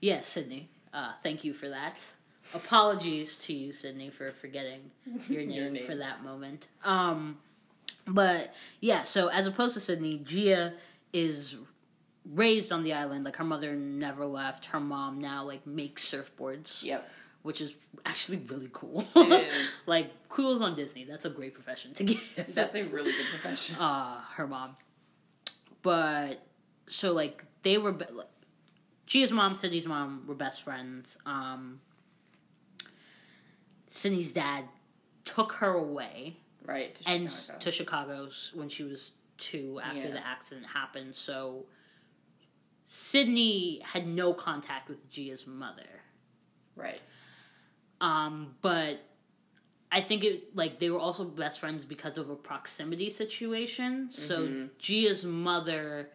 Yes, Sydney. Uh, thank you for that. Apologies to you, Sydney, for forgetting your name, Your name. for that moment. Um, but yeah, so as opposed to Sydney, Gia is raised on the island. Like her mother never left. Her mom now like makes surfboards, Yep. which is actually really cool. It is. like cool is on Disney. That's a great profession to get. That's a really good profession. uh her mom. But so like they were like, Gia's mom, Sydney's mom were best friends. Um Sydney's dad took her away right. To and Chicago. to Chicago s- when she was 2 after Yeah. the accident happened. So Sydney had no contact with Gia's mother. right. Um, but I think it like they were also best friends because of a proximity situation. So Mhm. Gia's mother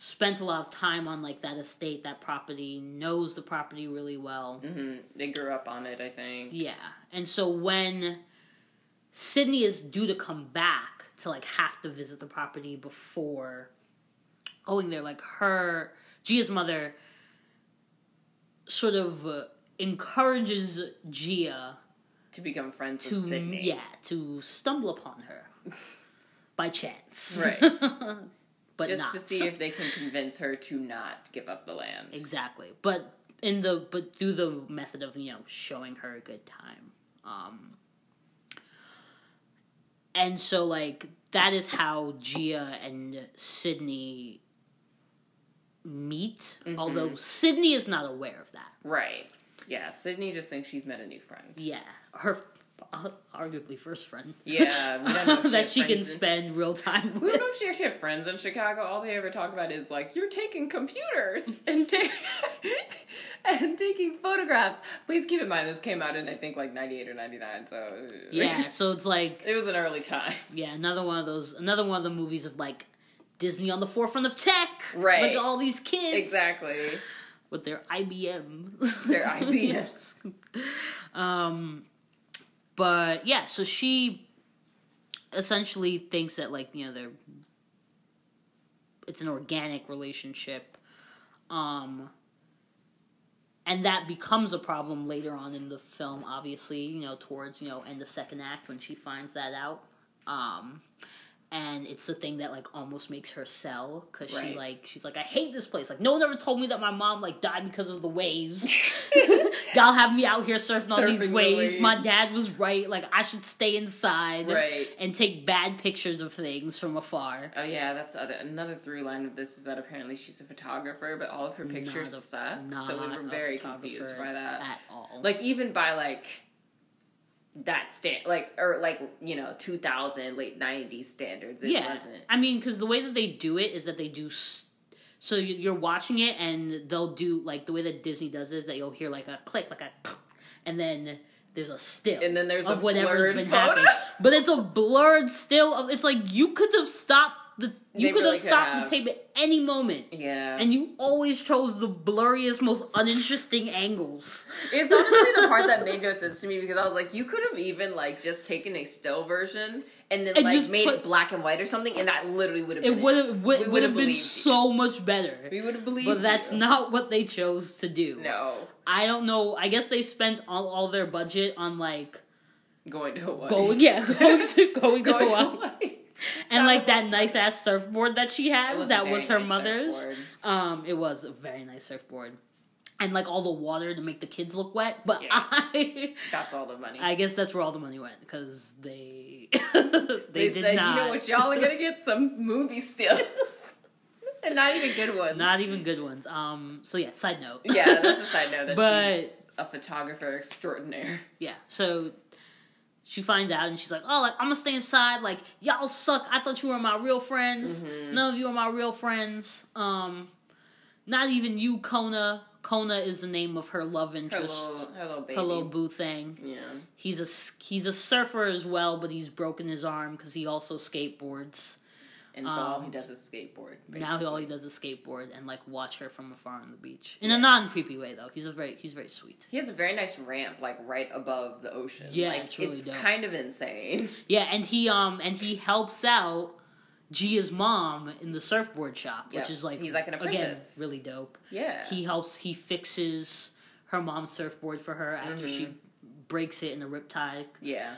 spent a lot of time on like that estate, that property, knows the property really well. hmm They grew up on it, I think. Yeah. And so when Sydney is due to come back to like have to visit the property before going there, like her Gia's mother sort of uh, encourages Gia To become friends to with Sydney. yeah to stumble upon her by chance, Right. but Just not to see if they can convince her to not give up the land. exactly. But in the but through the method of you know showing her a good time, um, and so like that is how Gia and Sydney meet. Mhm. Although Sydney is not aware of that. Right. Yeah, Sydney just thinks she's met a new friend. Yeah, her arguably first friend. Yeah, we don't know if she that she can in- spend real time With. We don't know if she actually had friends in Chicago. All they ever talk about is like you're taking computers and ta- and taking photographs. Please keep in mind this came out in I think like '98 or '99, so uh, Yeah, so it's like it was an early time. yeah, another one of those, another one of the movies of like Disney on the forefront of tech, Right. Like all these kids, Exactly. with their IBM, Their IBMs. um, but yeah, so she essentially thinks that like you know they're it's an organic relationship, um, and that becomes a problem later on in the film. Obviously, you know towards you know end of second act when she finds that out. Um, and it's the thing that like almost makes her sell because she like she's like I hate this place like no one ever told me that my mom like died because of the waves y'all have me out here surfing on these Surfing the waves. My dad was right like I should stay inside Right. and take bad pictures of things from afar Oh yeah, that's other, another through line of this is that apparently she's a photographer, but all of her pictures Not a- suck. So we were very confused by that. at all Like even by like that stand, like or like you know 2000 late 90s standards. It yeah wasn't. I mean because the way that they do it is that they do s- so you- you're watching it and they'll do like the way that Disney does is that you'll hear like a click like a and then there's a still And then there's of a whatever's blurred been photo. happening but it's a blurred still of it's like you could have stopped the you could really have stopped have. the tape at any moment Yeah. and you always chose the blurriest most uninteresting angles It's honestly the part that made no sense to me because I was like, you could have even like just taken a still version and then And like just made put- it black and white or something, and that literally would have. it would have would, would would've been so much better We would have believed. but that's you. not what they chose to do no I don't know. I guess they spent all, all their budget on like going to Hawaii. going, yeah, going to going Going to Hawaii. Hawaii. and like that nice ass surfboard that she has. was that was her nice mother's. surfboard. Um, it was a very nice surfboard, and like all the water to make the kids look wet. But Yeah. I, That's all the money. I guess that's where all the money went because they they, they did said, not. you know what, y'all are gonna get some movie stills, and not even good ones. Not even good ones. Um. So yeah. Side note. yeah, that's a side note. That But- she's a photographer extraordinaire. Yeah. So she finds out and she's like, "Oh, like I'm gonna stay inside. Like y'all suck. I thought you were my real friends. Mhm. None of you are my real friends. Um, not even you, Kona. Kona is the name of her love interest. her little baby. Little boo thing. Yeah. He's a he's a surfer as well, but he's broken his arm because he also skateboards. And so all Um, he does is skateboard. Now basically. all he does is skateboard and like watch her from afar on the beach in a non creepy way though. He's a very he's very sweet. He has a very nice ramp, like right above the ocean. Yeah, like, it's really dope. kind of insane. Yeah, and he um and he helps out Gia's mom in the surfboard shop, Yep. which is like He's like an again really dope. Yeah. He helps. He fixes her mom's surfboard for her after she Mhm. breaks it in a riptide. yeah.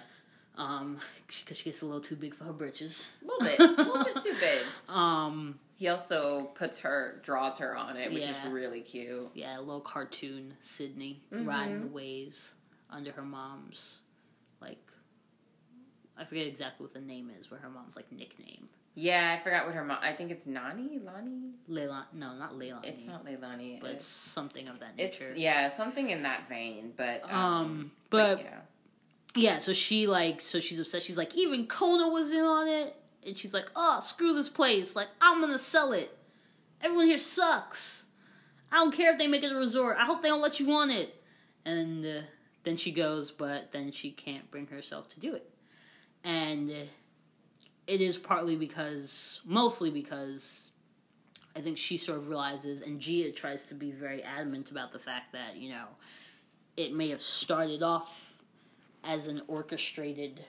Um, because she gets a little too big for her britches. A little bit. A little bit too big. Um, He also puts her, draws her on it, which Yeah. is really cute. yeah, a little cartoon Sydney Mhm. riding the waves under her mom's like. I forget exactly what the name is, but her mom's like nickname. Yeah, I forgot what her mom. I think it's Nani, Lani. Leilani, no, not Leilani. It's not Leilani. but it's It's, something of that it's nature. yeah, something in that vein. But um, Um, but yeah, yeah, so she like, so she's upset. She's like, even Kona was in on it, and she's like, oh, screw this place. Like, I'm gonna sell it. Everyone here sucks. I don't care if they make it a resort. I hope they don't let you on it. And uh, then she goes, but then she can't bring herself to do it. And uh, it is partly because, mostly because, I think she sort of realizes, and Gia tries to be very adamant about the fact that, you know, it may have started off as an orchestrated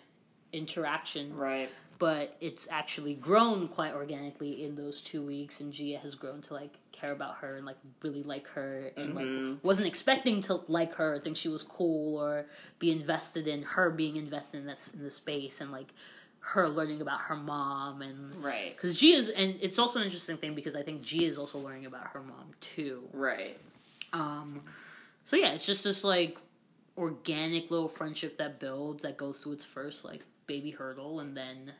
interaction, right. but it's actually grown quite organically in those two weeks, and Gia has grown to like care about her and like really like her, and Mhm. like wasn't expecting to like her, think she was cool, or be invested in her being invested in this in the space, and like her learning about her mom and Right. because Gia's and it's also an interesting thing because I think Gia is also learning about her mom too. Right. Um, so yeah, it's just this like organic little friendship that builds that goes through its first like baby hurdle, and then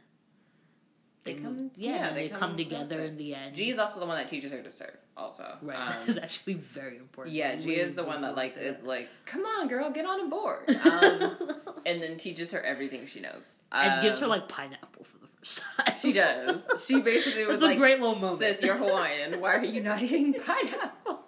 They move- come- yeah, yeah, they they, come come together closer. in the end. G is also the one that teaches her to surf. Also, right, Um, this is actually very important. yeah, Really G is the one that like is like, "Come on, girl, get on a board," um, and then teaches her everything she knows, and gives her Um, like pineapple for the first time. She does. She basically was It's a great little moment. "Sis, you're Hawaiian. Why are you not eating pineapple?"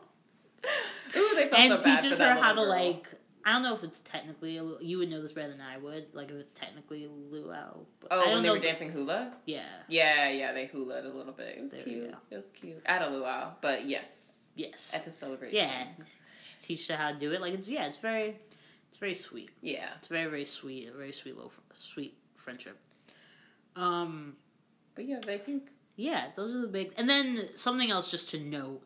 Ooh, they felt and so teaches her how to girl. like. I don't know if it's technically a you would know this better than I would. Like if it's technically luau. But I Oh, don't when they were dancing hula. Yeah. Yeah, yeah, they hulaed a little bit. It was There cute. It was cute at a luau, but yes, Yes. at the celebration. Yeah. Teach her how to do it. Like it's yeah, it's very, it's very sweet. yeah. It's very very sweet. A very sweet little sweet friendship. Um. But yeah, I think Yeah, those are the big. And then something else just to note: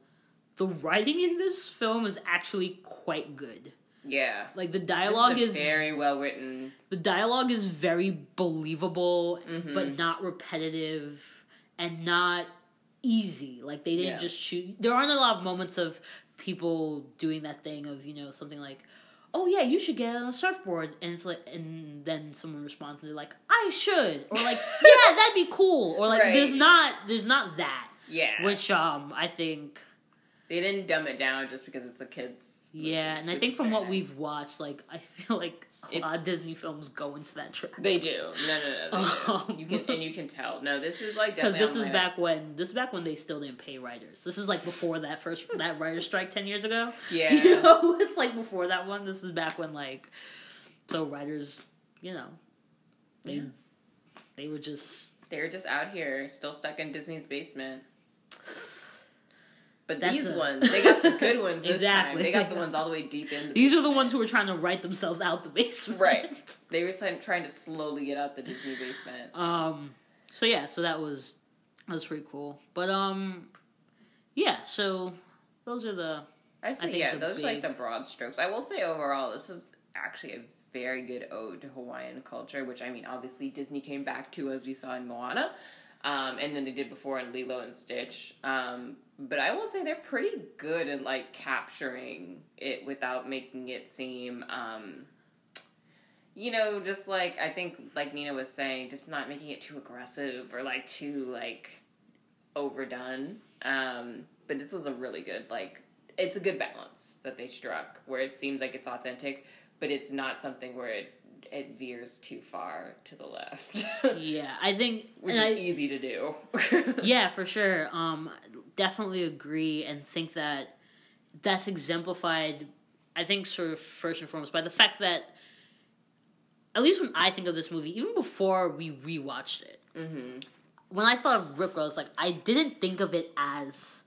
the writing in this film is actually quite good. Yeah, Like the dialogue is very well written. the dialogue is very believable, Mhm. but not repetitive and not easy. Like they didn't Yeah. just shoot. There aren't a lot of moments of people doing that thing of you know something like, "Oh yeah, you should get on a surfboard," and it's like, and then someone responds and they're like, "I should," or like, "Yeah, that'd be cool," or like, Right. "There's not, there's not that," Yeah, which um I think. they didn't dumb it down just because it's a kids. Yeah, and I think from what nice. we've watched, like I feel like a lot of Disney films go into that trap. They do. No, no, no. They Um. You can and you can tell. No, this is like Because this is back when this is back when they still didn't pay writers. This is like before that first that writer strike ten years ago. Yeah. You know, it's like before that one. This is back when like so writers, you know, they Yeah. they were just They're just out here, still stuck in Disney's basement. But That's these a- ones, they got the good ones this Exactly. time. They got the ones all the way deep in. The these are the ones who were trying to write themselves out the basement. Right. They were trying trying to slowly get out the Disney basement. Um. So yeah. So that was that was pretty cool. But um. Yeah. So those are the I'd say think yeah, those are like the broad strokes. I will say overall, this is actually a very good ode to Hawaiian culture, which I mean, obviously Disney came back to as we saw in Moana, um, and then they did before in Lilo and Stitch. Um, but I will say they're pretty good at like capturing it without making it seem. Um, you know, just like I think, like Nina was saying, just not making it too aggressive or like too like overdone. Um, but this was a really good like it's a good balance that they struck where it seems like it's authentic, but it's not something where it it veers too far to the left, yeah. I think which is I, easy to do. yeah, for sure. Um, definitely agree and think that that's exemplified. I think sort of first and foremost by the fact that, at least when I think of this movie, even before we rewatched it, hmm when I thought of Rip Road, it's like I didn't think of it as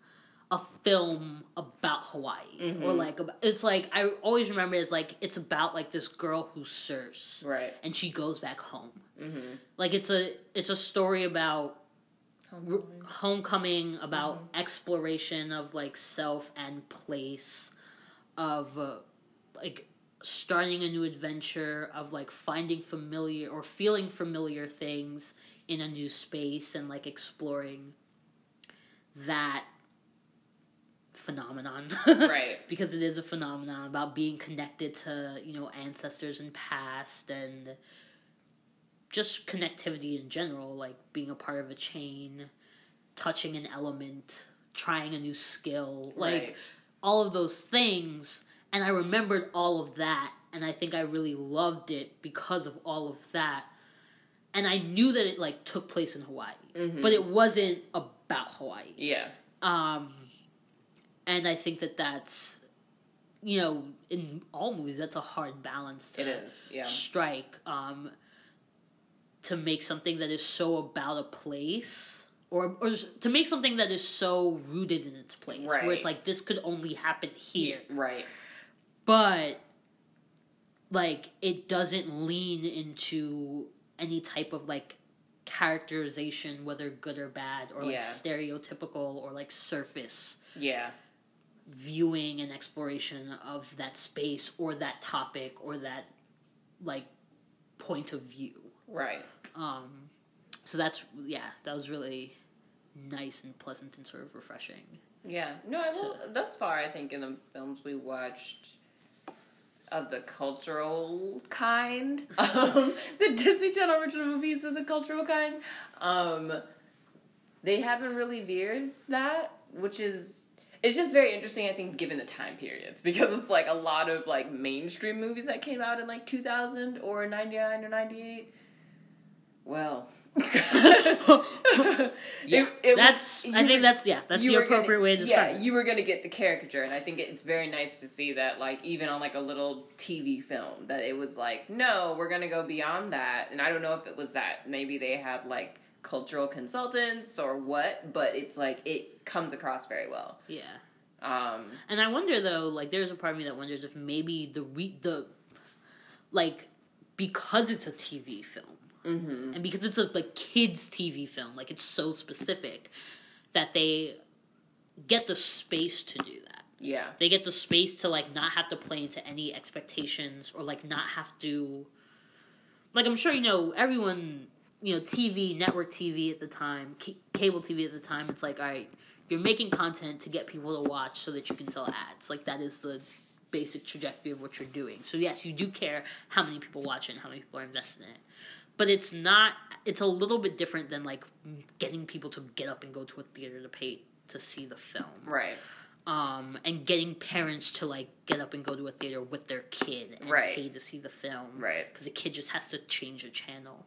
a film about Hawaii Mhm. or like it's like I always remember it as like it's about like this girl who surfs Right. and she goes back home. hmm Like it's a it's a story about Homecoming. homecoming about exploration of like self and place of uh, like starting a new adventure of like finding familiar or feeling familiar things in a new space and like exploring that phenomenon Right. because it is a phenomenon about being connected to you know ancestors and past and just connectivity in general like being a part of a chain touching an element trying a new skill like Right. all of those things and i remembered all of that and i think i really loved it because of all of that and i knew that it like took place in hawaii Mhm. but it wasn't about hawaii Yeah. um, and I think that that's, you know, in all movies, that's a hard balance to It is. Yeah. strike. Um, to make something that is so about a place, or or to make something that is so rooted in its place, where it's like this could only happen here, Right. but like it doesn't lean into any type of like characterization whether good or bad or like Yeah. stereotypical or like surface Yeah. Viewing and exploration of that space or that topic or that like point of view Right. um so that's yeah that was really nice and pleasant and sort of refreshing Yeah. No, I will. Thus far, I think in the films we watched of the cultural kind, um, the Disney Channel original movies of the cultural kind, um, they haven't really veered that, which is. It's just very interesting, I think, given the time periods, because it's like a lot of like mainstream movies that came out in like 2000 or 99 or 98. Well, yeah It- it was- that's i think were- that's yeah that's the were gonna- appropriate way to describe yeah, it you were gonna get the caricature, and I think it's very nice to see that, like, even on like a little TV film, that it was like, no, we're gonna go beyond that. And I don't know if it was that maybe they had like cultural consultants or what, but it's like it comes across very well. yeah Um, And I wonder though, like there's a part of me that wonders if maybe the re- the like because it's a TV film mhm. and because it's a like kids TV film, like it's so specific that they get the space to do that. yeah, They get the space to like not have to play into any expectations or like not have to like I'm sure you know everyone you know TV network TV at the time c- cable TV at the time it's like all right you're making content to get people to watch so that you can sell ads. Like that is the basic trajectory of what you're doing. So yes you do care how many people watch it and how many people are invested in it. But it's not it's a little bit different than like getting people to get up and go to a theater to pay to see the film. Right, um, and getting parents to like get up and go to a theater with their kid and Right. pay to see the film, right, Because the kid just has to change a channel.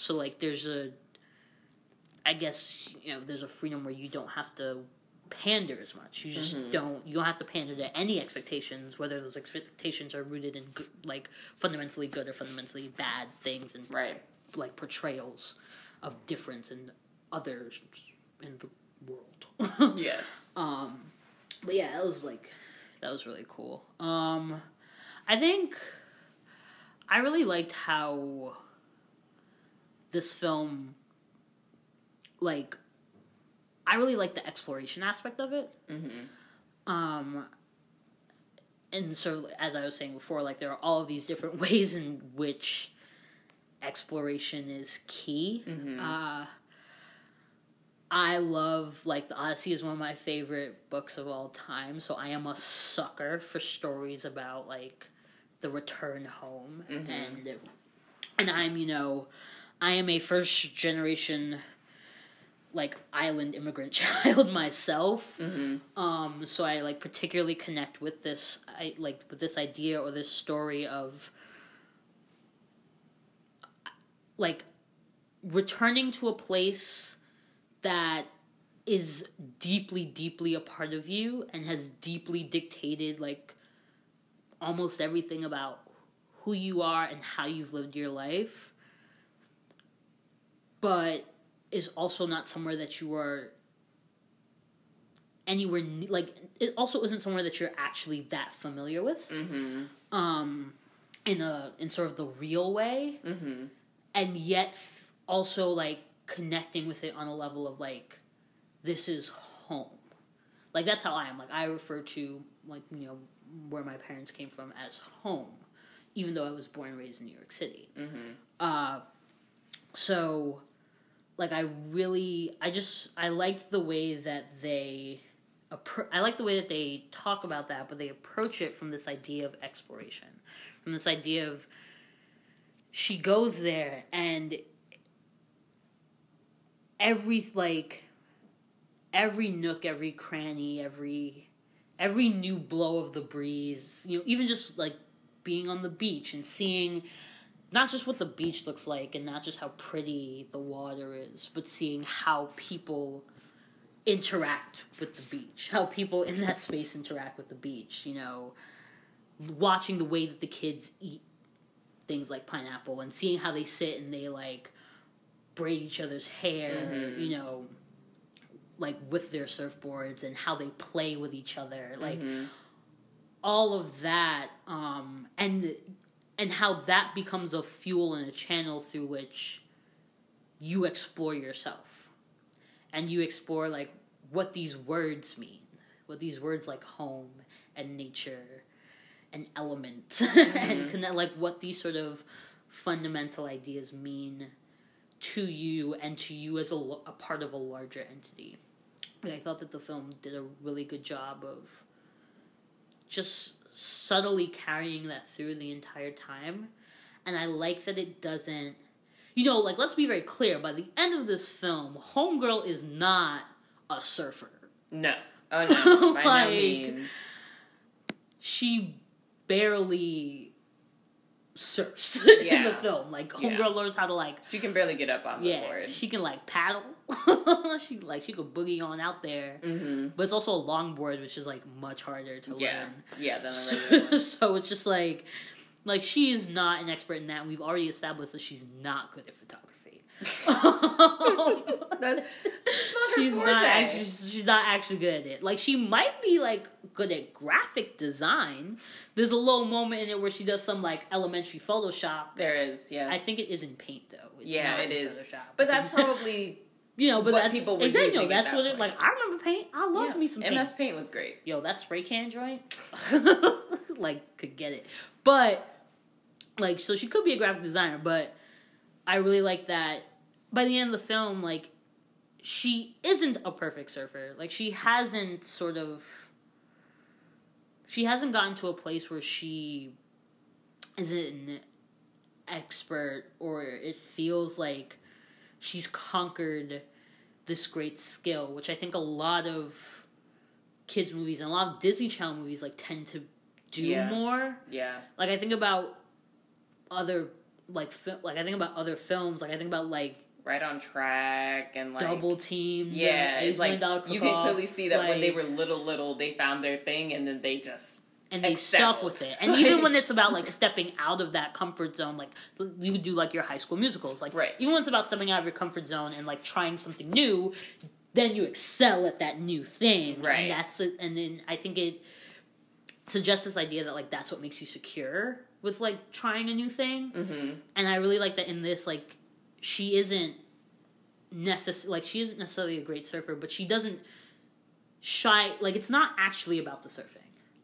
So like, there's a, I guess you know, there's a freedom where you don't have to pander as much. You just Mhm. don't. You don't have to pander to any expectations, whether those expectations are rooted in good, like fundamentally good or fundamentally bad things, and right. like portrayals of difference in others in the world. Yes. Um, but yeah, that was like that was really cool. Um, I think I really liked how this film, like, I really like the exploration aspect of it. Mm-hmm. Um, and so, as I was saying before, like there are all of these different ways in which exploration is key. Mhm. Uh, I love like the Odyssey is one of my favorite books of all time. So I am a sucker for stories about like the return home Mhm. and and I'm you know I am a first generation like island immigrant child myself. Mm-hmm. Um, so I like particularly connect with this, I like with this idea or this story of like returning to a place that is deeply, deeply a part of you and has deeply dictated like almost everything about who you are and how you've lived your life, but is also not somewhere that you are anywhere ne- like it also isn't somewhere that you're actually that familiar with Mm-hmm. um in a in sort of the real way Mm-hmm. and yet f- also like connecting with it on a level of like this is home like that's how i am like i refer to like you know where my parents came from as home even though i was born and raised in new york city Mm-hmm. uh so like i really i just i liked the way that they i like the way that they talk about that but they approach it from this idea of exploration from this idea of she goes there and every like every nook every cranny every every new blow of the breeze you know even just like being on the beach and seeing not just what the beach looks like and not just how pretty the water is but seeing how people interact with the beach how people in that space interact with the beach you know watching the way that the kids eat things like pineapple and seeing how they sit and they like braid each other's hair, Mhm. you know, like with their surfboards and how they play with each other, like Mhm. all of that, um, and and how that becomes a fuel and a channel through which you explore yourself, and you explore like what these words mean, what these words like home and nature and element and mm-hmm. connect like what these sort of fundamental ideas mean to you and to you as a, a part of a larger entity. Like, I thought that the film did a really good job of just subtly carrying that through the entire time. And I like that it doesn't, you know, like, let's be very clear by the end of this film, Homegirl is not a surfer. No. Oh no. Like- she barely surfs in the film. Like Yeah. homegirl learns how to like She can barely get up on the yeah, board. she can like paddle. she like she could boogie on out there. mm-hmm. But it's also a longboard, which is like much harder to Yeah. learn. Yeah. Regular one. so it's just like like she is not an expert in that. We've already established that she's not good at photography. That's not she's forte. not actually she's not actually good at it. Like she might be like good at graphic design. There's a little moment in it where she does some like elementary Photoshop. There is. Yes. I think it is in Paint though. It's yeah, not it in is. Photoshop. But It's in- that's probably you know, but what that's people exactly that's that what it like. I remember Paint. I loved yeah. me some Paint. MS Paint was great. Yo, that spray can joint, like could get it. But like, so she could be a graphic designer, but I really like that. By the end of the film, like she isn't a perfect surfer. Like she hasn't sort of she hasn't gotten to a place where she is an expert or it feels like she's conquered this great skill, which I think a lot of kids movies and a lot of Disney Channel movies like tend to do Yeah. more. Yeah. Like I think about other like fi- like I think about other films. Like I think about like Right on track and like Double Team. Yeah, it's like you can clearly see that when they were little, little, they found their thing, and then they just and they excelled. stuck with it. And even when it's about like stepping out of that comfort zone, like you would do like your high school musicals, like Right. even when it's about stepping out of your comfort zone and like trying something new, then you excel at that new thing, Right. And that's it. And then I think it suggests this idea that like that's what makes you secure with like trying a new thing. hmm And I really like that in this, like she isn't necess like she isn't necessarily a great surfer, but she doesn't shy like it's not actually about the surfing.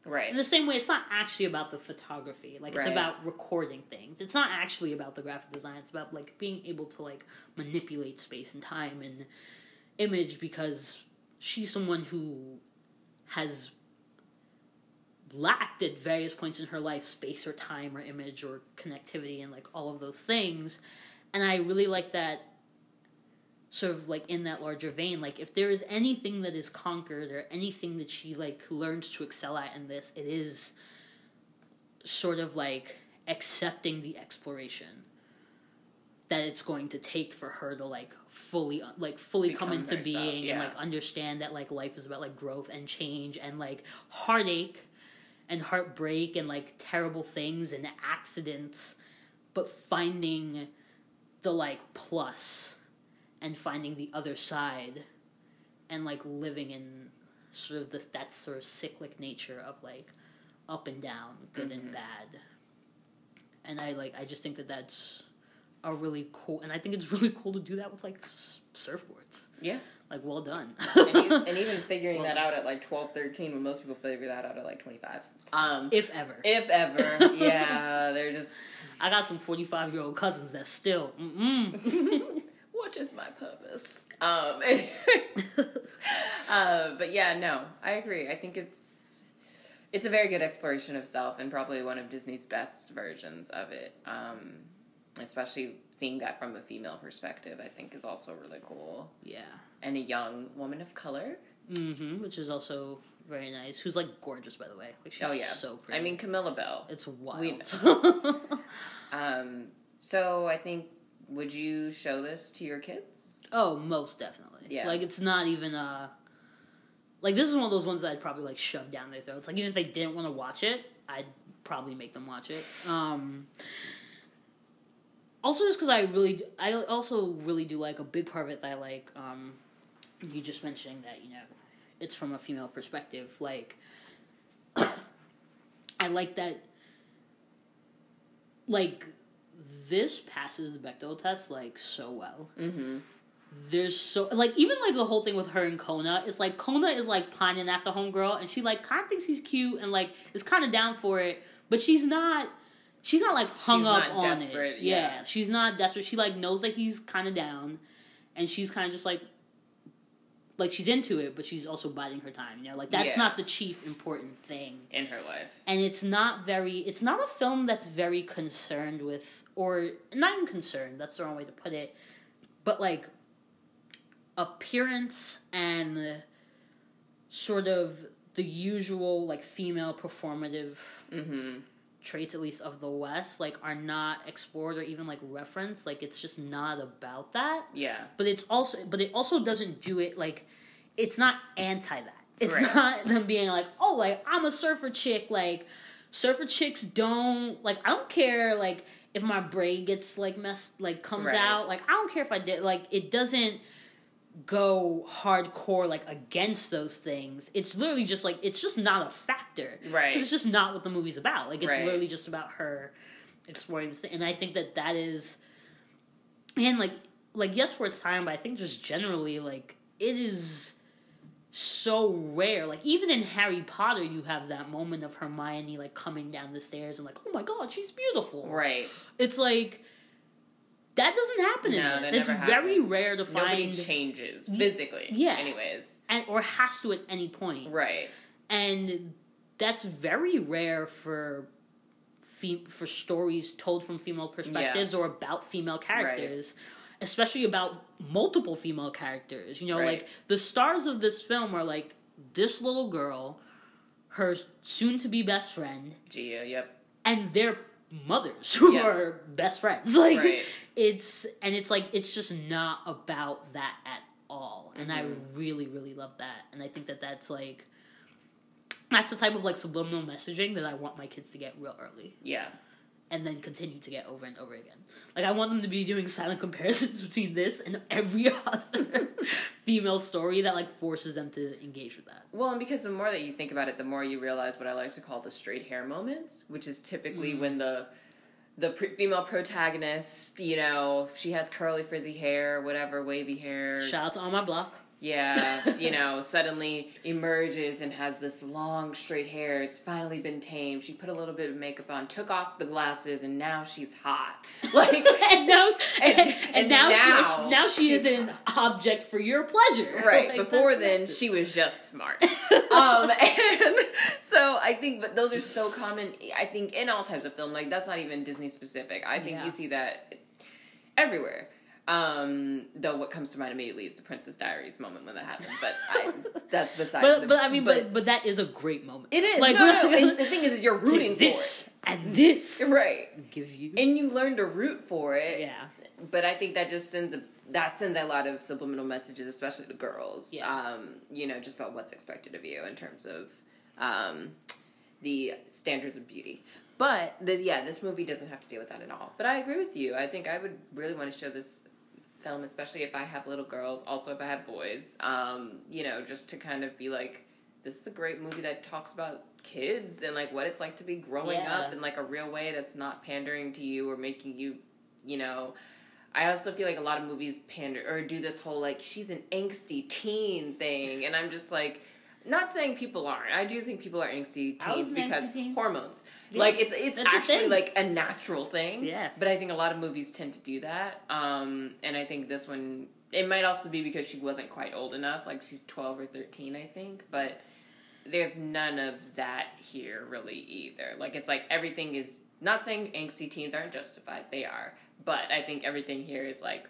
Right. In the same way, it's not actually about the photography. Like it's Right. about recording things. It's not actually about the graphic design. It's about like being able to like manipulate space and time and image because she's someone who has lacked at various points in her life space or time or image or connectivity and like all of those things. And I really like that sort of like in that larger vein like if there is anything that is conquered or anything that she like learns to excel at in this it is sort of like accepting the exploration that it's going to take for her to like fully uh, like fully come into herself, being and like understand that like life is about like growth and change and like heartache and heartbreak and like terrible things and accidents but finding the like plus and finding the other side and like living in sort of this that sort of cyclic nature of like up and down good and Mhm. bad and i like i just think that that's are really cool, and I think it's really cool to do that with like s- surfboards. Yeah. Like, well done. and, even, and even figuring Well- that out at like 12, 13, when most people figure that out at like 25. Um, if ever. if ever. yeah, they're just, I got some 45 year old cousins that still, mm what is my purpose? Um, uh, but yeah, no, I agree. I think it's it's a very good exploration of self and probably one of Disney's best versions of it. Um, especially seeing that from a female perspective, I think is also really cool. yeah. And a young woman of color. hmm which is also very nice. Who's like gorgeous, by the way. Like, she's oh yeah, so pretty. I mean Camila Belle. it's we wild. Um, so I think would you show this to your kids? oh, most definitely. Yeah. Like, it's not even, uh, like, this is one of those ones that I'd probably, like, shove down their throats. Like, even if they didn't want to watch it, I'd probably make them watch it. Um, also, just because I really, do, I also really do like a big part of it that I like. Um, you just mentioning that you know, it's from a female perspective. Like, I like that. Like, this passes the Bechdel test like so well. Mm-hmm. There's so like even like the whole thing with her and Kona It's like Kona is like pining after homegirl and she like kind of thinks he's cute and like is kind of down for it, but she's not. She's not like hung She's up not on desperate, it. yeah. she's not desperate. She like knows that he's kind of down, and she's kind of just like, like she's into it, but she's also biding her time. You know, like that's Yeah. not the chief important thing In her life. and it's not very it's not a film that's very concerned with or not even concerned that's the wrong way to put it but like appearance and sort of the usual like female performative Mm-hmm. Traits at least of the west like are not explored or even like referenced like it's just not about that Yeah. but it's also but it also doesn't do it like it's not anti that it's Right. not them being like oh like i'm a surfer chick like surfer chicks don't like i don't care like if my braid gets like messed like comes Right. out like i don't care if i did like it doesn't go hardcore like against those things it's literally just like it's just not a factor Right. it's just not what the movie's about like it's Right. literally just about her exploring this and i think that that is and like like yes for its time but i think just generally like it is so rare like even in harry potter you have that moment of hermione like coming down the stairs and like oh my god she's beautiful Right. it's like that doesn't happen in No, this that it's very rare to find. Nobody changes physically. yeah. Anyways. and or has to at any point Right. and that's very rare for for stories told from female perspectives or about female characters especially about multiple female characters you know Right. like the stars of this film are like this little girl her soon to be best friend Gia. Yep. and their mothers who Yeah. are best friends like Right. it's and it's like it's just not about that at all and i Mhm. really really love that and i think that that's like that's the type of like subliminal messaging that i want my kids to get real early Yeah. And then continue to get over and over again like i want them to be doing silent comparisons between this and every other female story that like forces them to engage with that Well, and because the more that you think about it, the more you realize what I like to call the straight hair moments, which is typically Mm. when the the pr- female protagonist, you know, she has curly frizzy hair, whatever, wavy hair. shout out to on my block Yeah, you know, suddenly emerges and has this long straight hair. It's finally been tamed. She put a little bit of makeup on, took off the glasses, and now she's hot. Like, and now and, And- and, now, now she, now she is an object for your pleasure. right Like, before then, she was just smart. um, and so I think, but those are so common. I think in all types of film, like that's not even Disney specific. I think Yeah. you see that everywhere. Um, though what comes to mind immediately is the Princess Diaries moment when that happens. But I, that's beside. But the, but I mean but, but that is a great moment. it is like no, no, the thing is, is you're rooting this and this it, right? give you And you learn to root for it. yeah but I think that just sends a that sends a lot of subliminal messages, especially to girls. Yeah. Um, you know, just about what's expected of you in terms of um, the standards of beauty. But the, yeah, this movie doesn't have to deal with that at all. But I agree with you. I think I would really want to show this film, especially if I have little girls. Also, if I have boys. Um, you know, just to kind of be like, this is a great movie that talks about kids and like what it's like to be growing Yeah. up in like a real way that's not pandering to you or making you, you know, I also feel like a lot of movies pander or do this whole like she's an angsty teen thing, and I'm just like, not saying people aren't. I do think people are angsty teens because teen. hormones. Yeah, like it's it's that's actually like a natural thing. Yeah. But I think a lot of movies tend to do that. Um, and I think this one it might also be because she wasn't quite old enough. Like she's twelve or thirteen, I think. But there's none of that here really either. Like it's like everything is not saying angsty teens aren't justified. They are. But I think everything here is like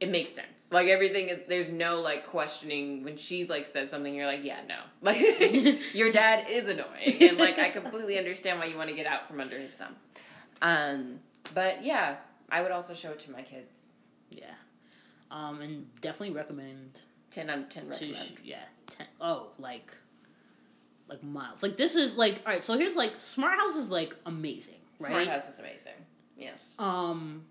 it makes sense. Like everything is there's no like questioning when she like says something you're like, yeah, no. Like your dad is annoying and like I completely understand why you want to get out from under his thumb. Um but yeah, I would also show it to my kids. Yeah. Um, and definitely recommend. 10 out of 10 So you recommend. should, yeah. Ten, oh, like, like miles. Like this is like all right. So here's like Smart House is like amazing, right? Smart House is amazing. Yes. Um,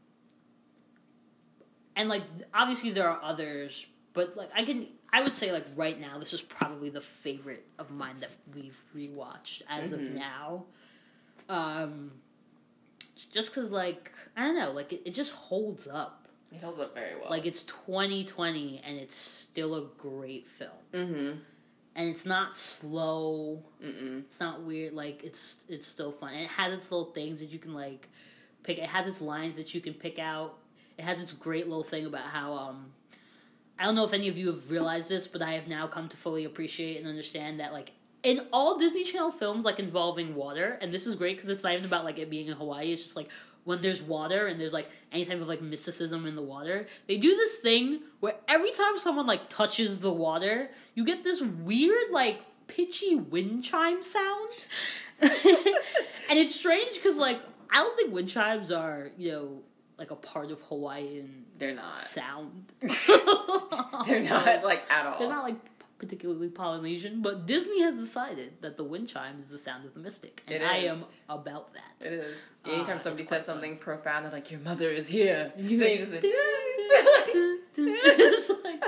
and like obviously there are others, but like I can I would say like right now this is probably the favorite of mine that we've rewatched as of Mhm. now. Um, just because like I don't know, like it, it just holds up. It holds up very well. Like it's 2020 and it's still a great film, mm-hmm. and it's not slow. Mm-mm. It's not weird. Like it's it's still fun. And it has its little things that you can like pick. It has its lines that you can pick out. It has its great little thing about how um I don't know if any of you have realized this, but I have now come to fully appreciate and understand that like in all Disney Channel films like involving water, and this is great because it's not even about like it being in Hawaii. It's just like when there's water and there's like any type of like mysticism in the water, they do this thing where every time someone like touches the water, you get this weird like pitchy wind chime sound. and it's strange because like I don't think wind chimes are you know like a part of Hawaiian They're not. sound. They're not like at all. They're not like particularly Polynesian, but Disney has decided that the wind chime is the sound of the mystic, and I am about that. It is. Anytime uh, it's somebody says fun. something profound, they're like, "Your mother is here." And you Then go, you just like-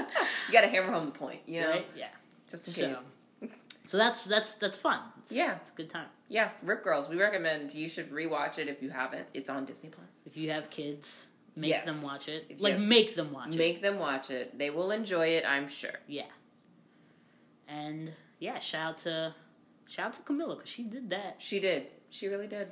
you gotta hammer home the point, you know, right? Yeah. just in So- case. So that's that's that's fun. It's, Yeah. it's a good time. Yeah, Rip Girls. We recommend you should rewatch it if you haven't. It's on Disney Plus. If you have kids, make Yes. them watch it. Like make them watch it. Make them watch it. They will enjoy it, I'm sure. Yeah. And yeah, shout out to shout out to Camila because she did that. She did. She really did.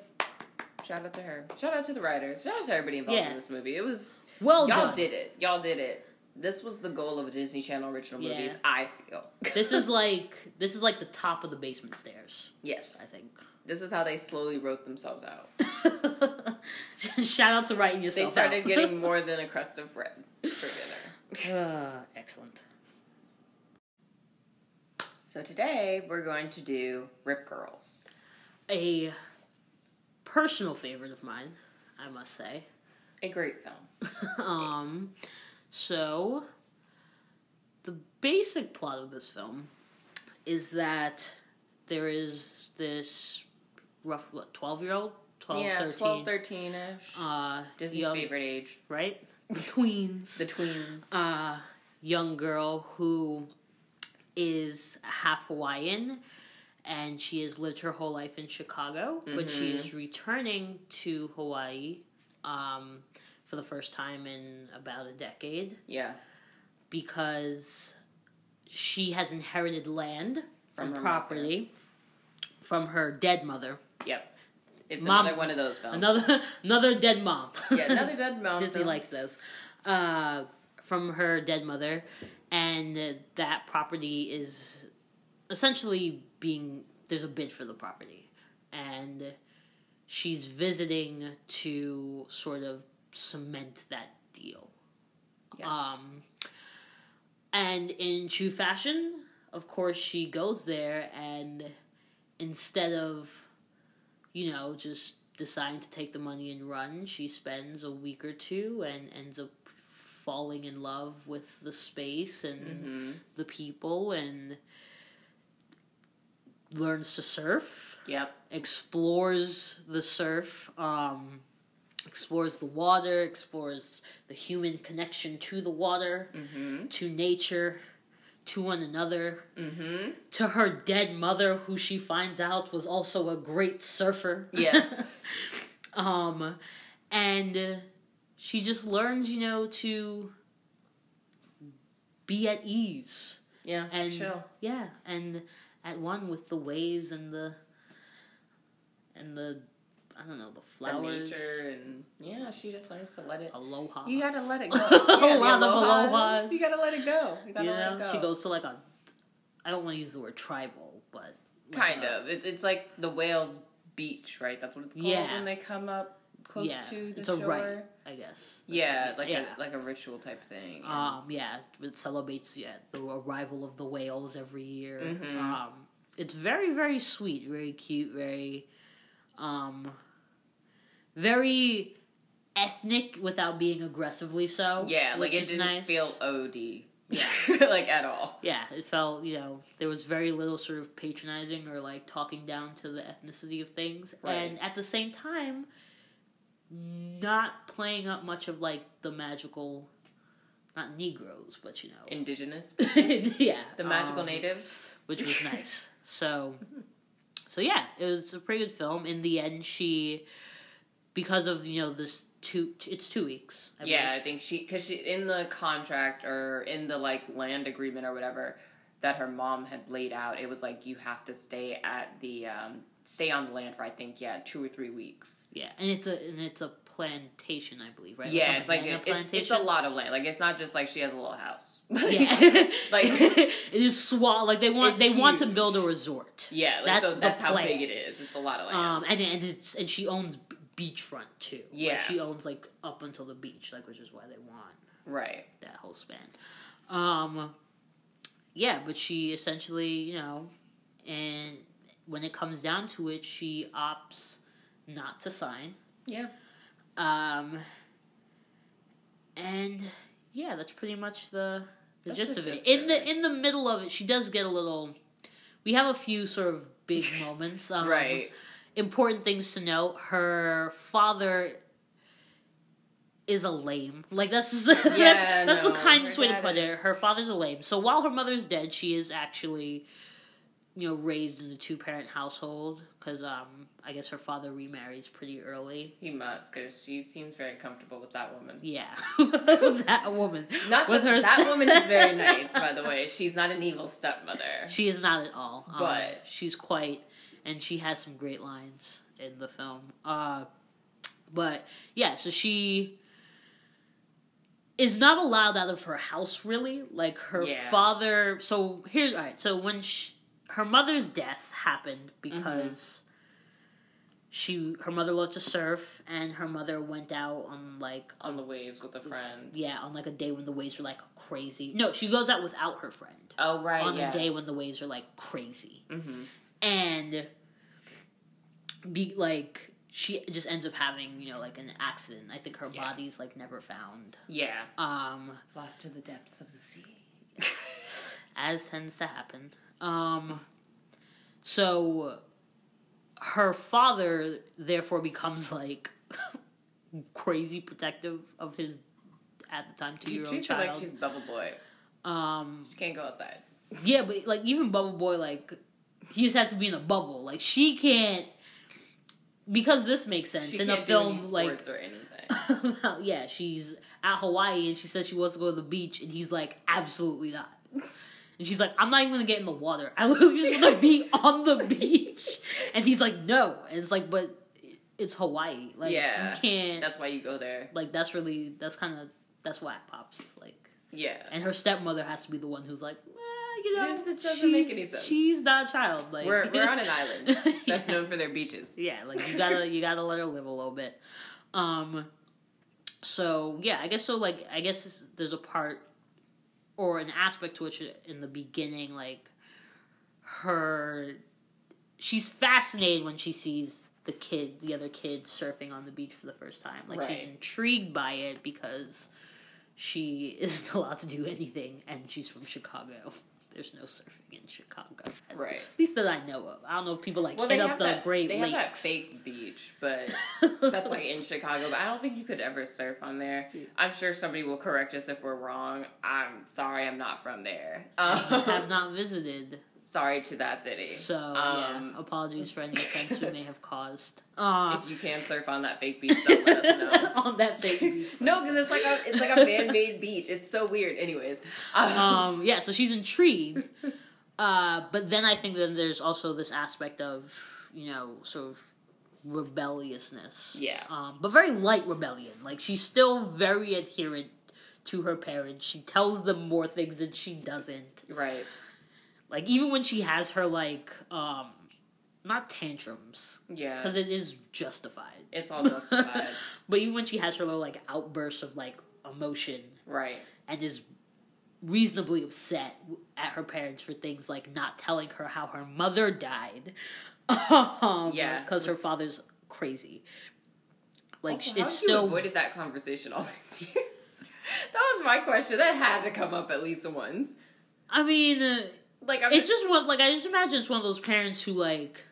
Shout out to her. Shout out to the writers. Shout out to everybody involved Yeah. in this movie. It was Well y'all done. did it. Y'all did it. This was the goal of a Disney Channel original Yeah. movies. I feel. This is like this is like the top of the basement stairs. yes. I think. This is how they slowly wrote themselves out. shout out to writing yourself. They started out. getting more than a crust of bread for dinner. Uh, excellent. So today we're going to do Rip Girls. A personal favorite of mine, I must say. A great film. um, so the basic plot of this film is that there is this rough what 12 year old 12 yeah, 13 12, 13 ish. uh Disney's young, favorite age. right the tweens The tweens. uh young girl who is half Hawaiian and she has lived her whole life in Chicago, but she Mhm. is returning to Hawaii um, for the first time in about a decade Yeah. because she has inherited land From and property from her dead mother. Yep. It's Mom- another one of those films. Another another dead mom. yeah, another dead mom. Disney film. likes those. Uh, from her dead mother, and that property is essentially being there's a bid for the property, and she's visiting to sort of cement that deal. Yeah. Um, and in true fashion, of course, she goes there, and instead of, you know, just deciding to take the money and run, she spends a week or two and ends up falling in love with the space and hmm the people and learns to surf Yep. explores the surf, um, explores the water, explores the human connection to the water, hmm to nature, to one another, hmm to her dead mother, who she finds out was also a great surfer. Yes. um, and she just learns, you know, to be at ease Yeah, and chill. yeah, and at one with the waves and the and the I don't know the The flowers. nature and yeah, she just learns to let it. Aloha. You gotta let it go. a Yeah, the lot of alohas, alohas. You gotta let it go. You You gotta let know, it go. she goes to like a. I don't want to use the word tribal, but like Kind a- of. It's it's like the whales beach, right? That's what it's called Yeah. when they come up close yeah, to the it's shore. a rite, I guess. Yeah, like yeah. a like a ritual type thing. and- Um, yeah, it celebrates yeah the arrival of the whales every year. Mhm. Um, it's very very sweet, very cute, very, um, very ethnic without being aggressively so. yeah, like which it is didn't nice. feel OD. Yeah. like at all. Yeah, it felt you know there was very little sort of patronizing or like talking down to the ethnicity of things, Right. and at the same time, not playing up much of like the magical, not Negroes, but you know, Indigenous, yeah, the magical um, natives. which was nice. So, so yeah, it was a pretty good film. In the end, she, because of you know this two, it's two weeks. I Yeah, believe. I think she because she in the contract or in the like land agreement or whatever that her mom had laid out, it was like you have to stay at the um, stay on the land for I think yeah two or three weeks. yeah, and it's a and it's a plantation, I believe, right? yeah, a it's like a, it's, it's a lot of land. Like it's not just like she has a little house. Yeah, Like- it is swall. Like they want they want to build a resort. yeah, like, That's so that's how plan. big it is. It's a lot of land. Um, and and it's and she owns beachfront too. Like, Yeah. she owns like up until the beach, like which is why they want right. that whole span. Um, yeah, but she essentially, you know, and when it comes down to it, she opts not to sign. Yeah. Um, and yeah, that's pretty much the the That's gist the of it. In the in the middle of it, she does get a little. We have a few sort of big moments. Um, right. Important things to note. Her father is a lame. Like that's that's, Yeah, that's no, the kindest way to put it. Her father's a lame. So while her mother's dead, she is actually, you know, raised in a two parent household because um I guess her father remarries pretty early. He must because she seems very comfortable with that woman. Yeah, with that woman. Not with that, her that woman is very nice, by the way. She's not an evil stepmother. She is not at all. Um, But- she's quite, and she has some great lines in the film. Uh, but yeah, so she is not allowed out of her house really. Like her Yeah. father. So here's all right. So when she, her mother's death happened because. She, her mother loved to surf, and her mother went out on like on the waves with a friend. yeah, on like a day when the waves were like crazy. No, she goes out without her friend Oh right, on yeah. a day when the waves are like crazy hmm and be like she just ends up having you know like an accident i think her Yeah. body's like never found Yeah, um it's lost to the depths of the sea. as tends to happen um so her father therefore becomes like crazy protective of his at the time two year old treats her like she's Bubble Boy. um She can't go outside. Yeah, but like even Bubble Boy, like he just had to be in a bubble. Like she can't because this makes sense She in do film. Like, or anything. yeah, she's at Hawaii and she says she wants to go to the beach, and he's like, absolutely not. And she's like, I'm not even gonna get in the water. I literally just want to be on the beach. And he's like, no. And it's like, but it's Hawaii. Like, Yeah. you can't. That's why you go there. like, that's really that's kind of that's whack pops. Like, Yeah. and her stepmother has to be the one who's like, eh, you know, It doesn't she's, make any sense. She's not a child. Like we're we're on an island that's yeah. known for their beaches. Yeah, like you gotta you gotta let her live a little bit. Um. So yeah, I guess so. Like I guess there's a part or an aspect to which in the beginning, like her, she's fascinated when she sees the kid, the other kid surfing on the beach for the first time. Like she's intrigued by it because she isn't allowed to do anything, and she's from Chicago. There's no surfing in Chicago, At Right. least that I know of. I don't know if people like Well, hit up the that. Great they Lakes. have that fake beach, but that's like in Chicago. But I don't think you could ever surf on there. I'm sure somebody will correct us if we're wrong. I'm sorry, I'm not from there. I Um, have not visited. Sorry to that city. So Um, yeah, apologies for any offense we may have caused. Uh, If you can surf on that fake beach, don't let us know. on that fake beach. No, because it's like a it's like a man made beach. It's so weird. Anyways, um, um, yeah, so she's intrigued. Uh, but then I think that there's also this aspect of, you know, sort of rebelliousness. yeah, Um, but very light rebellion. Like she's still very adherent to her parents. She tells them more things than she doesn't. right. Like even when she has her like um not tantrums Yeah, because it is justified. it's all justified. but even when she has her little like outbursts of like emotion right. and is reasonably upset at her parents for things like not telling her how her mother died. um, Yeah. because her father's crazy. Like Also, it's still you avoided that conversation all these years. that was my question. That had to come up at least once. I mean, uh, Like I'm it's just one like I just imagine it's one of those parents who like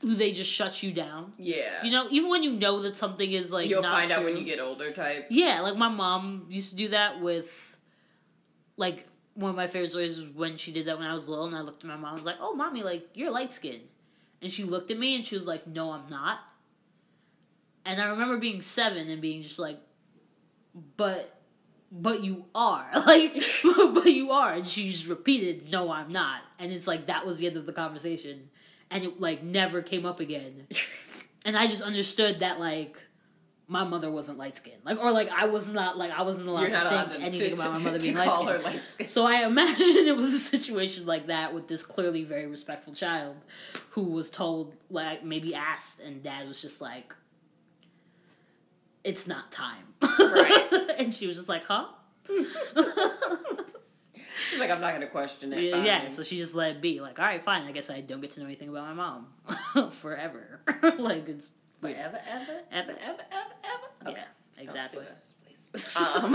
who they just shut you down. yeah. You know, even when you know that something is like You'll not find out when you get older. Type. Yeah, like my mom used to do that with like one of my favorite stories was when she did that when I was little and I looked at my mom I was like, Oh mommy, like you're light skinned and she looked at me and she was like, No, I'm not And I remember being seven and being just like But but you are. Like but you are. And she just repeated, No, I'm not. And it's like that was the end of the conversation. And it like never came up again. And I just understood that like my mother wasn't light skinned, like or like I was not like I wasn't allowed You're to allowed think to, anything to, about my mother being light skinned. So I imagine it was a situation like that with this clearly very respectful child who was told like maybe asked and dad was just like it's not time. Right. and she was just like, "Huh?" She's like, I'm not gonna question it. yeah, yeah, so she just let it be. Like, all right, fine. I guess I don't get to know anything about my mom forever. like it's. Forever, ever, Ever. ever, ever, ever. Okay. Yeah, exactly. Don't sue us, um,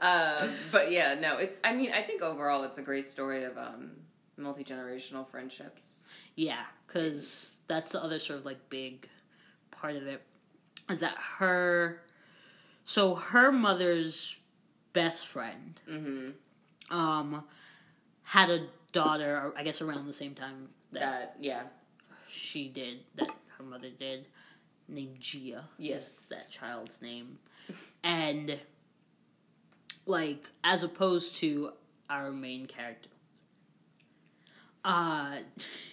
um, but yeah, no, it's. I mean, I think overall, it's a great story of um, multi generational friendships. Yeah, because that's the other sort of like big part of it is that her. So her mother's best friend Mm-hmm. um had a daughter, I guess around the same time that That, yeah, she did, that her mother did, named Gia. Yes. that child's name. And like as opposed to our main character. Uh